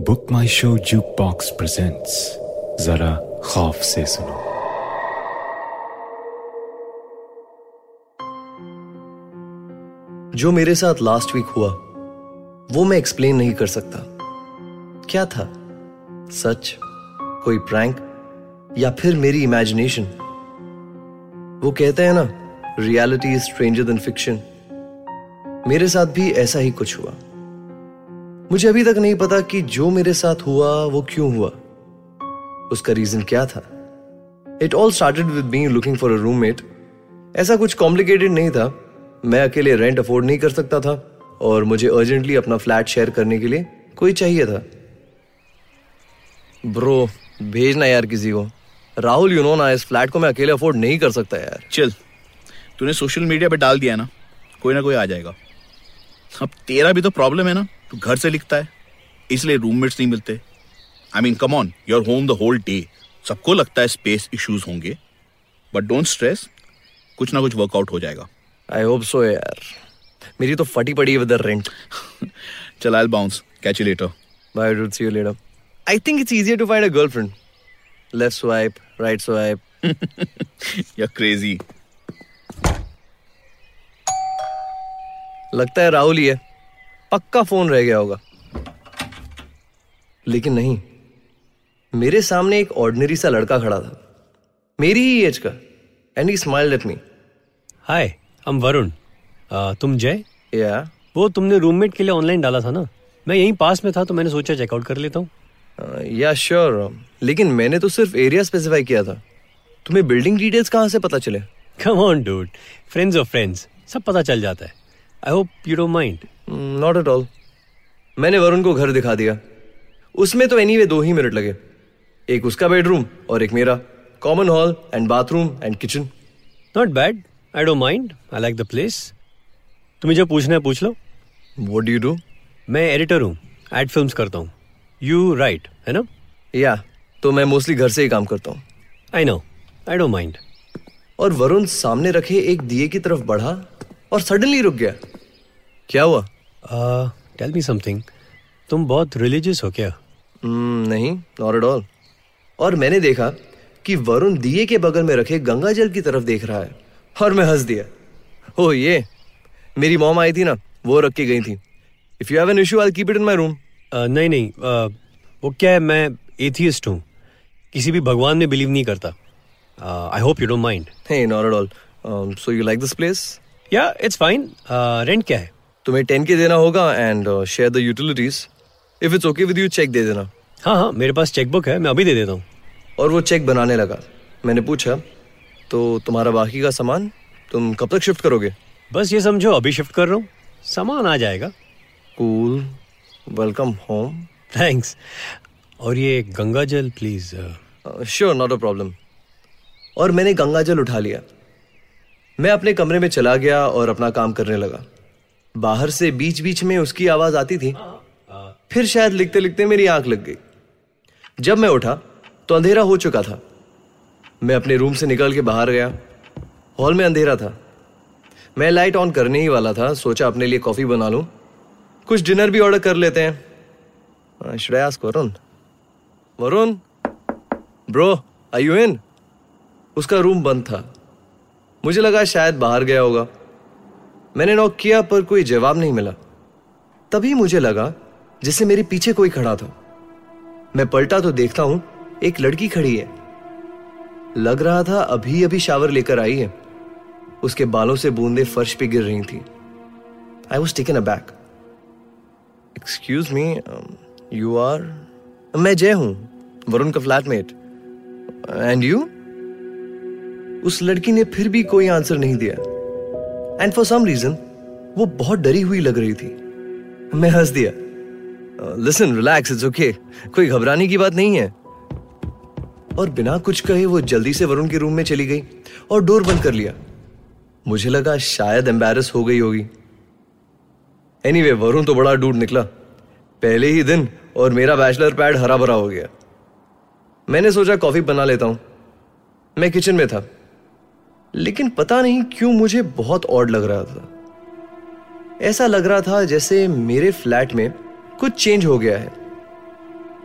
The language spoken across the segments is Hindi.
Book my show jukebox presents जरा खौफ से सुनो जो मेरे साथ लास्ट वीक हुआ, वो मैं एक्सप्लेन नहीं कर सकता। क्या था? सच? कोई प्रैंक या फिर मेरी इमेजिनेशन वो कहते हैं ना reality is stranger than fiction मेरे साथ भी ऐसा ही कुछ हुआ। मुझे अभी तक नहीं पता कि जो मेरे साथ हुआ, वो क्यों हुआ। उसका रीजन क्या था? It all started with me looking for a roommate ऐसा कुछ कॉम्प्लिकेटेड नहीं था। मैं अकेले रेंट अफोर्ड नहीं कर सकता था और मुझे अर्जेंटली अपना फ्लैट शेयर करने के लिए कोई चाहिए था। ब्रो भेजना यार किसी को। राहुल यू नो ना, इस फ्लैट को मैं अकेले अफोर्ड नहीं कर सकता यार। चल, तूने सोशल मीडिया पे डाल दिया ना, कोई ना कोई आ जाएगा। अब तेरा भी तो प्रॉब्लम है ना तू घर से लिखता है। इसलिए रूममेट्स नहीं मिलते। I mean come on you're home the whole day सबको लगता है स्पेस इश्यूज़ होंगे। बट डोंट स्ट्रेस कुछ ना कुछ वर्कआउट हो जाएगा। आई होप सो यार। मेरी तो फटी पड़ी है विद रेंट चल I bounce catch you later bye dude see you later I think it's easier to find a girlfriend left swipe right swipe you crazy लगता है राहुल ही है। पक्का फ़ोन रह गया होगा। लेकिन नहीं मेरे सामने एक ऑर्डिनरी सा लड़का खड़ा था। मेरी ही एज का and he smiled at me hi हम वरुण तुम जय? या वो तुमने रूममेट के लिए ऑनलाइन डाला था ना? मैं यहीं पास में था तो मैंने सोचा चेकआउट कर लेता हूँ। या श्योर लेकिन मैंने तो सिर्फ़ एरिया स्पेसिफाई किया था। तुम्हें बिल्डिंग डिटेल्स कहाँ से पता चले? Come on dude friends of friends सब पता चल जाता है। I hope you don't mind not at all मैंने वरुण को घर दिखा दिया। उसमें तो एनीवे दो ही मिनट लगे। एक उसका बेडरूम और एक मेरा। Common hall and bathroom and kitchen not bad I don't mind I like the place तुम्हें जो पूछना है पूछ लो। व्हाट डू यू डू मैं एडिटर हूँ। एड फिल्म्स करता हूँ। यू राइट है ना? या yeah, तो मैं मोस्टली घर से ही काम करता हूँ। I know I don't mind और वरुण सामने रखे एक दिए की तरफ़ बढ़ा। और सडनली रुक गया। क्या हुआ? टेल मी समथिंग तुम बहुत रिलीजियस हो क्या? Hmm, नहीं नॉट एट ऑल और मैंने देखा कि वरुण दिए के बगल में रखे गंगा जल की तरफ़ देख रहा है और मैं हंस दिया। ओ ये मेरी मॉम आई थी ना वो रख के गई थी। If you have an issue I keep it in my room नहीं नहीं uh, वो क्या है मैं एथियस्ट हूँ। किसी भी भगवान में बिलीव नहीं करता। I hope you don't mind not at all so you like this place yeah it's fine rent क्या है? तुम्हें टेन के देना होगा and share the utilities if it's okay with you cheque दे देना. हाँ हाँ मेरे पास चेक बुक है मैं अभी दे देता हूँ। और वो चेक बनाने लगा। मैंने पूछा तो तुम्हारा बाकी का सामान तुम कब तक शिफ्ट करोगे? बस ये समझो अभी शिफ्ट कर रहा हूँ। सामान आ जाएगा। कूल वेलकम होम थैंक्स और ये गंगा जल please sure not a problem और मैंने गंगा जल उठा लिया। मैं अपने कमरे में चला गया और अपना काम करने लगा। बाहर से बीच बीच में उसकी आवाज़ आती थी। फिर शायद लिखते लिखते मेरी आँख लग गई। जब मैं उठा तो अंधेरा हो चुका था। मैं अपने रूम से निकल के बाहर गया। हॉल में अंधेरा था। मैं लाइट ऑन करने ही वाला था, सोचा अपने लिए कॉफ़ी बना लूँ। कुछ डिनर भी ऑर्डर कर लेते हैं। Shreyas Varun Varun bro I you in उसका रूम बंद था। मुझे लगा शायद बाहर गया होगा। मैंने नॉक किया, पर कोई जवाब नहीं मिला। तभी मुझे लगा जैसे मेरे पीछे कोई खड़ा था। मैं पलटा तो देखता हूँ, एक लड़की खड़ी है। लग रहा था अभी अभी शावर लेकर आई है। उसके बालों से बूंदे फर्श पे गिर रही थी। I was taken aback excuse me you are मैं जय हूँ, वरुण का फ्लैटमेट एंड यू उस लड़की ने फिर भी कोई आंसर नहीं दिया। एंड फॉर सम रीजन वो बहुत डरी हुई लग रही थी। मैं हंस दिया। लिसन रिलैक्स इट्स ओके कोई घबराने की बात नहीं है। और बिना कुछ कहे वो जल्दी से वरुण के रूम में चली गई और डोर बंद कर लिया। मुझे लगा शायद एम्बेरस हो गई होगी। एनीवे anyway, वरुण तो बड़ा डूड निकला। पहले ही दिन और मेरा बैचलर पैड हरा भरा हो गया। मैंने सोचा कॉफ़ी बना लेता हूँ। मैं किचन में था। लेकिन पता नहीं क्यों मुझे बहुत ऑड लग रहा था। ऐसा लग रहा था जैसे मेरे फ्लैट में कुछ चेंज हो गया है।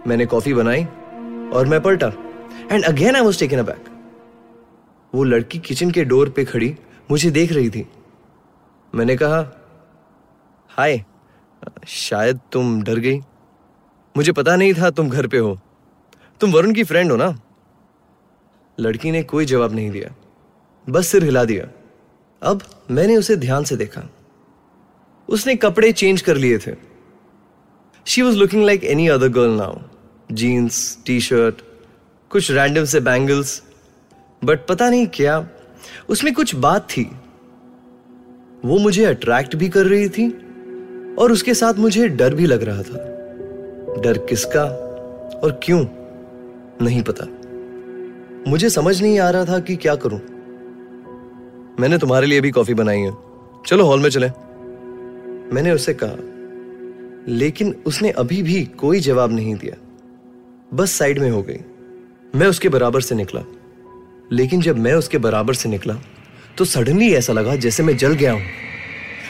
मैंने कॉफ़ी बनाई और मैं पलटा। And again I was taken aback वो लड़की किचन के डोर पे खड़ी मुझे देख रही थी। मैंने कहा हाय शायद तुम डर गई। मुझे पता नहीं था तुम घर पे हो। तुम वरुण की फ्रेंड हो ना? लड़की ने कोई जवाब नहीं दिया। बस सिर हिला दिया। अब मैंने उसे ध्यान से देखा। उसने कपड़े चेंज कर लिए थे। She was looking like any other girl now jeans T shirt कुछ रैंडम से बैंगल्स बट पता नहीं क्या, उसमें कुछ बात थी। वो मुझे अट्रैक्ट भी कर रही थी और उसके साथ मुझे डर भी लग रहा था। डर किसका और क्यों, नहीं पता। मुझे समझ नहीं आ रहा था कि क्या करूँ। मैंने तुम्हारे लिए भी कॉफ़ी बनाई है। चलो हॉल में चले। मैंने उसे कहा लेकिन उसने अभी भी कोई जवाब नहीं दिया। बस साइड में हो गई। मैं उसके बराबर से निकला। लेकिन जब मैं उसके बराबर से निकला तो सडनली ऐसा लगा जैसे मैं जल गया हूँ।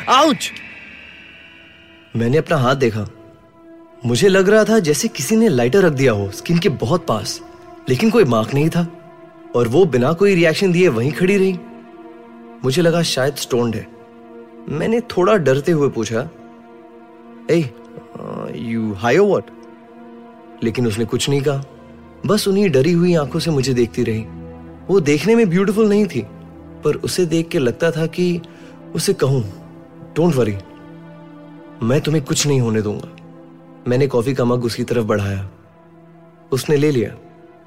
आउच मैंने अपना हाथ देखा। मुझे लग रहा था जैसे किसी ने लाइटर रख दिया हो स्किन के बहुत पास। लेकिन कोई मार्क नहीं था और वो बिना कोई रिएक्शन दिए वहीं खड़ी रही। मुझे लगा शायद स्टोन्ड है। मैंने थोड़ा डरते हुए पूछा ए यू हाई वॉट लेकिन उसने कुछ नहीं कहा। बस उन्हीं डरी हुई आँखों से मुझे देखती रही। वो देखने में ब्यूटीफुल नहीं थी, पर उसे देख के लगता था कि उसे कहूँ डोंट वरी मैं तुम्हें कुछ नहीं होने दूँगा। मैंने कॉफ़ी का मग उसकी तरफ़ बढ़ाया। उसने ले लिया।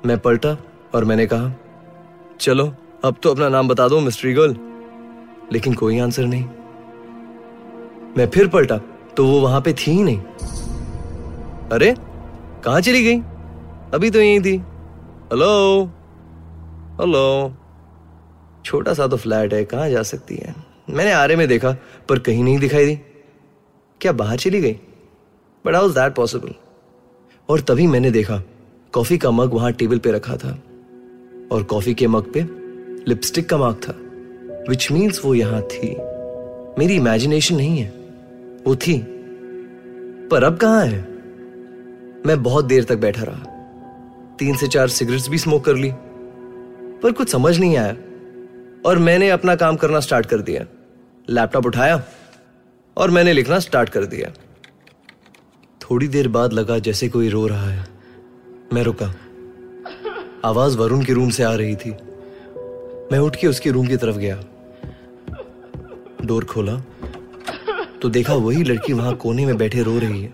मैं पलटा और मैंने कहा, चलो, अब तो अपना नाम बता दो, मिस्ट्री गर्ल लेकिन कोई आंसर नहीं। मैं फिर पलटा तो वो वहाँ पे थी ही नहीं। अरे, कहाँ चली गई? अभी तो यही थी। हेलो हेलो छोटा सा तो फ्लैट है, कहाँ जा सकती है? मैंने आरे में देखा, पर कहीं नहीं दिखाई दी। क्या बाहर चली गई? बट हाउ दैट पॉसिबल और तभी मैंने देखा, कॉफ़ी का मग वहाँ टेबल पे रखा था। और कॉफ़ी के मग पे लिपस्टिक का मार्क था। विच मीन्स वो यहाँ थी। मेरी इमेजिनेशन नहीं है। वो थी। पर अब कहाँ है? मैं बहुत देर तक बैठा रहा। तीन से चार सिगरेट्स भी स्मोक कर ली। पर कुछ समझ नहीं आया। और मैंने अपना काम करना स्टार्ट कर दिया। लैपटॉप उठाया। और मैंने लिखना स्टार्ट कर दिया। थोड़ी देर बाद लगा जैसे कोई रो रहा है। मैं रुका। आवाज़ वरुण के रूम से आ रही थी। मैं उठ के उसके रूम की तरफ़ गया। डोर खोला। तो देखा वही लड़की वहाँ कोने में बैठे रो रही है।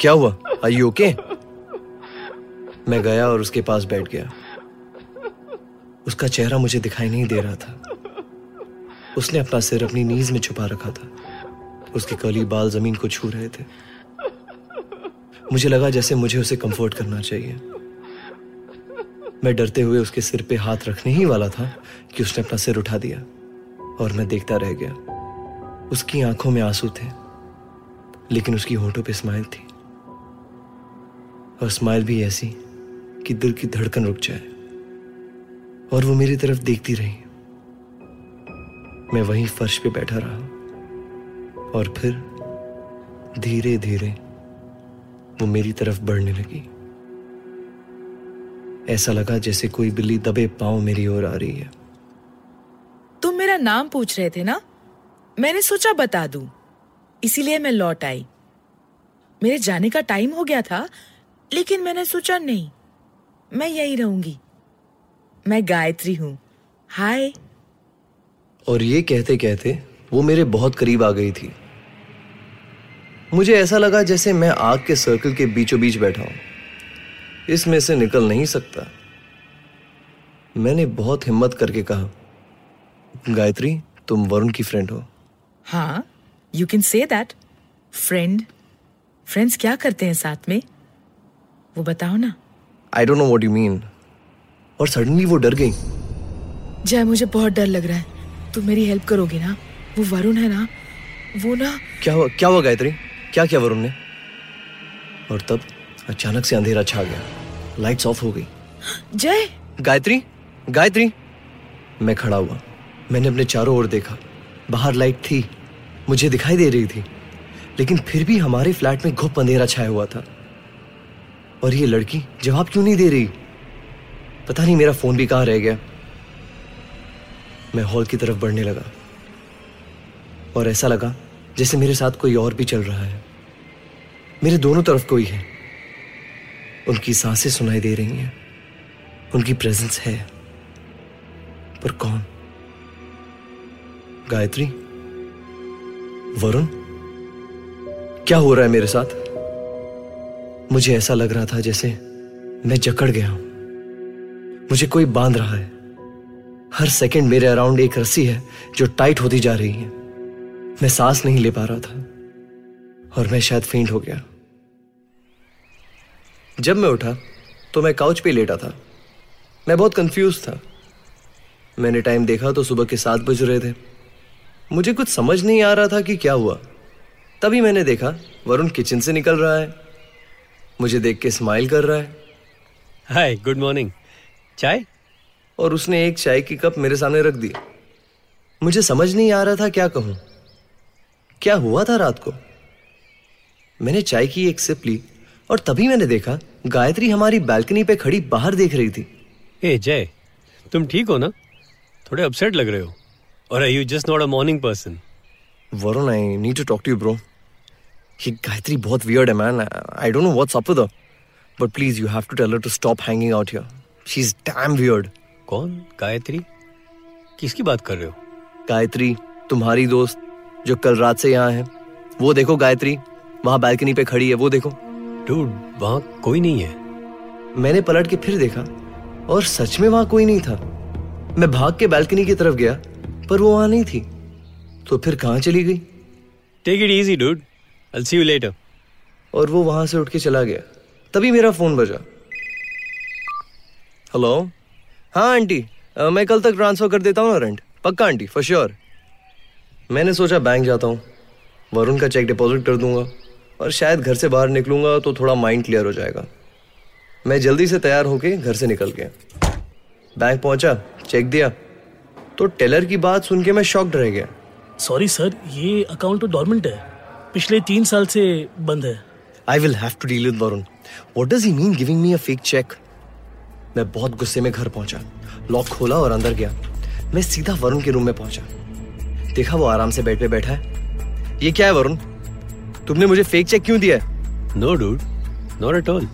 क्या हुआ? आई ओके मैं गया और उसके पास बैठ गया। उसका चेहरा मुझे दिखाई नहीं दे रहा था। उसने अपना सिर अपनी नीज में छुपा रखा था। उसके कली बाल ज़मीन को छू रहे थे। मुझे लगा जैसे मुझे उसे कंफर्ट करना चाहिए। मैं डरते हुए उसके सिर पे हाथ रखने ही वाला था कि उसने अपना सिर उठा दिया और मैं देखता रह गया। उसकी आँखों में आँसू थे, लेकिन उसकी होठों पे स्माइल थी। और स्माइल भी ऐसी कि दिल की धड़कन रुक जाए। और वो मेरी तरफ़ देखती रही। मैं वहीं फर्श पे बैठा रहा और फिर धीरे धीरे वो मेरी तरफ़ बढ़ने लगी। ऐसा लगा जैसे कोई बिल्ली दबे पाँव मेरी ओर आ रही है। तुम मेरा नाम पूछ रहे थे ना? मैंने सोचा बता दूँ। इसीलिए मैं लौट आई। मेरे जाने का टाइम हो गया था लेकिन मैंने सोचा नहीं मैं यही रहूँगी। मैं गायत्री हूँ। हाय। और ये कहते कहते वो मेरे बहुत करीब आ गई थी। मुझे ऐसा लगा जैसे मैं आग के सर्कल के बीचों बीच बैठा हूँ। इसमें से निकल नहीं सकता। मैंने बहुत हिम्मत करके कहा गायत्री तुम वरुण की फ्रेंड हो। हाँ you can say that friend friends क्या करते हैं साथ में? वो बताओ ना। I don't know what you mean और सडनली वो डर गई। जय मुझे बहुत डर लग रहा है। तुम मेरी हेल्प करोगे ना? वो वरुण है ना? वो ना क्या हुआ क्या हुआ गायत्री? क्या किया वरुण ने? और तब अचानक से अंधेरा छा गया। लाइट्स ऑफ़ हो गई। जय। गायत्री गायत्री। मैं खड़ा हुआ। मैंने अपने चारों ओर देखा। बाहर लाइट थी। मुझे दिखाई दे रही थी। लेकिन फिर भी हमारे फ्लैट में घुप अंधेरा छाया हुआ था। और ये लड़की जवाब क्यों नहीं दे रही? पता नहीं मेरा फ़ोन भी कहाँ रह गया। मैं हॉल की तरफ़ बढ़ने लगा। और ऐसा लगा जैसे मेरे साथ कोई और भी चल रहा है। मेरे दोनों तरफ़ कोई है। उनकी साँसें सुनाई दे रही हैं। उनकी प्रेजेंस है। पर कौन? गायत्री? वरुण? क्या हो रहा है मेरे साथ? मुझे ऐसा लग रहा था जैसे मैं जकड़ गया हूँ। मुझे कोई बाँध रहा है। हर सेकंड मेरे अराउंड एक रस्सी है जो टाइट होती जा रही है। मैं सांस नहीं ले पा रहा था। और मैं शायद फेंट हो गया। जब मैं उठा तो मैं काउच पे लेटा था। मैं बहुत कंफ्यूज था। मैंने टाइम देखा तो सुबह के सात बज रहे थे। मुझे कुछ समझ नहीं आ रहा था कि क्या हुआ। तभी मैंने देखा वरुण किचन से निकल रहा है। मुझे देख के स्माइल कर रहा है। हाय गुड मॉर्निंग चाय? और उसने एक चाय की कप मेरे सामने रख दी। मुझे समझ नहीं आ रहा था क्या कहूँ। क्या हुआ था रात को? मैंने चाय की एक सिप ली। और तभी मैंने देखा गायत्री हमारी बालकनी पे खड़ी बाहर देख रही थी। ए जय तुम ठीक हो ना? थोड़े अपसेट लग रहे हो। और I you just not a morning person Varun I need to talk to you bro ये गायत्री बहुत वियर्ड है man I don't know what's up with her but please you have to tell her to stop hanging out here she is damn weird कौन? गायत्री? किसकी बात कर रहे हो? गायत्री तुम्हारी दोस्त जो कल रात से यहाँ है वो देखो गायत्री वहाँ बालकनी पे खड़ी है वो देखो। डूड वहाँ कोई नहीं है। मैंने पलट के फिर देखा और सच में वहाँ कोई नहीं था। मैं भाग के बालकनी की तरफ़ गया पर वो वहाँ नहीं थी। तो फिर कहाँ चली गई? Take it easy dude I see you later और वो वहाँ से उठ के चला गया। तभी मेरा फ़ोन बजा। हेलो हाँ आंटी। अ, मैं कल तक ट्रांसफ़र कर देता हूँ ना रेंट पक्का आंटी? फॉर श्योर मैंने सोचा बैंक जाता हूँ। वरुण का चेक डिपॉजिट कर दूँगा। और शायद घर से बाहर निकलूँगा तो थोड़ा माइंड क्लियर हो जाएगा। मैं जल्दी से तैयार होके घर से निकल गया। बैंक पहुँचा चेक दिया। तो टेलर की बात सुन के मैं शॉक्ड रह गया। सॉरी सर ये अकाउंट तो डॉर्मेंट है। पिछले तीन साल से बंद है। I will have to deal with Varun what does he mean giving me a fake cheque मैं बहुत गुस्से में घर पहुँचा। लॉक खोला और अंदर गया। मैं सीधा वरुण के रूम में पहुँचा। देखा वो आराम से बेड पे बैठा है। ये क्या है वरुण तुमने मुझे फेक चेक क्यों दिया? है no dude not at all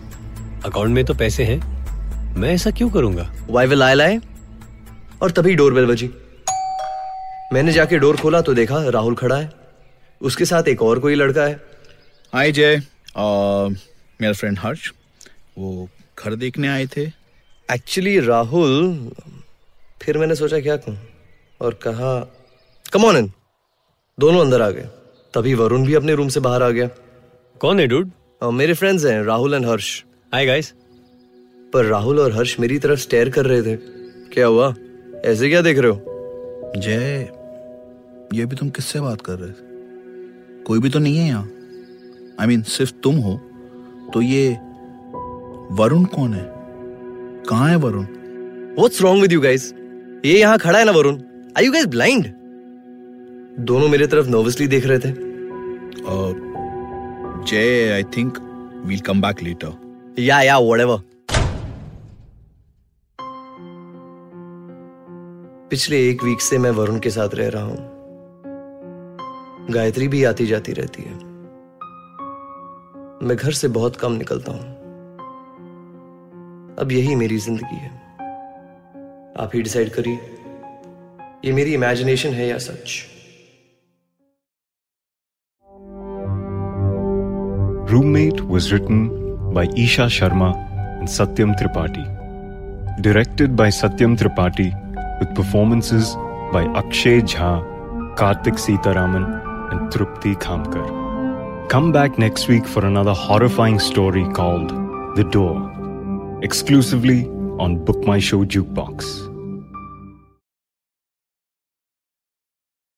account में तो पैसे हैं। मैं ऐसा क्यों करूँगा? वाई विल आई लाई और तभी डोरबेल बजी। मैंने जाके डोर खोला तो देखा राहुल खड़ा है। उसके साथ एक और कोई लड़का है। हाय जय मेरा फ्रेंड हर्ष। वो घर देखने आए थे। एक्चुअली राहुल फिर मैंने सोचा क्या कहूँ और कहा कमोन दोनों अंदर आ गए। तभी वरुण भी अपने रूम से बाहर आ गया। कौन है डूड मेरे फ्रेंड्स हैं Rahul and Harsh. Hi guys पर राहुल और हर्ष मेरी तरफ़ स्टेयर कर रहे थे। क्या हुआ? ऐसे क्या देख रहे हो? जय ये भी तुम किससे बात कर रहे थे कोई भी तो नहीं है यहाँ। आई I मीन mean, सिर्फ़ तुम हो। तो ये वरुण कौन है? कहाँ है Varun? What's wrong with you guys ये यहाँ खड़ा है ना Varun? I you guys blind दोनों मेरे तरफ़ नर्वसली देख रहे थे। Jay I think we'll come back later yeah yeah whatever पिछले एक वीक से मैं वरुण के साथ रह रहा हूँ। गायत्री भी आती जाती रहती है। मैं घर से बहुत कम निकलता हूँ। अब यही मेरी ज़िंदगी है। आप ही डिसाइड करिए ये मेरी इमेजिनेशन है या सच। Roommate was written by Isha Sharma and Satyam Tripathi. Directed by Satyam Tripathi with performances by Akshay Jha, Karthik Sitaraman, and Trupti Khamkar. Come back next week for another horrifying story called The Door, exclusively on Book My Show Jukebox.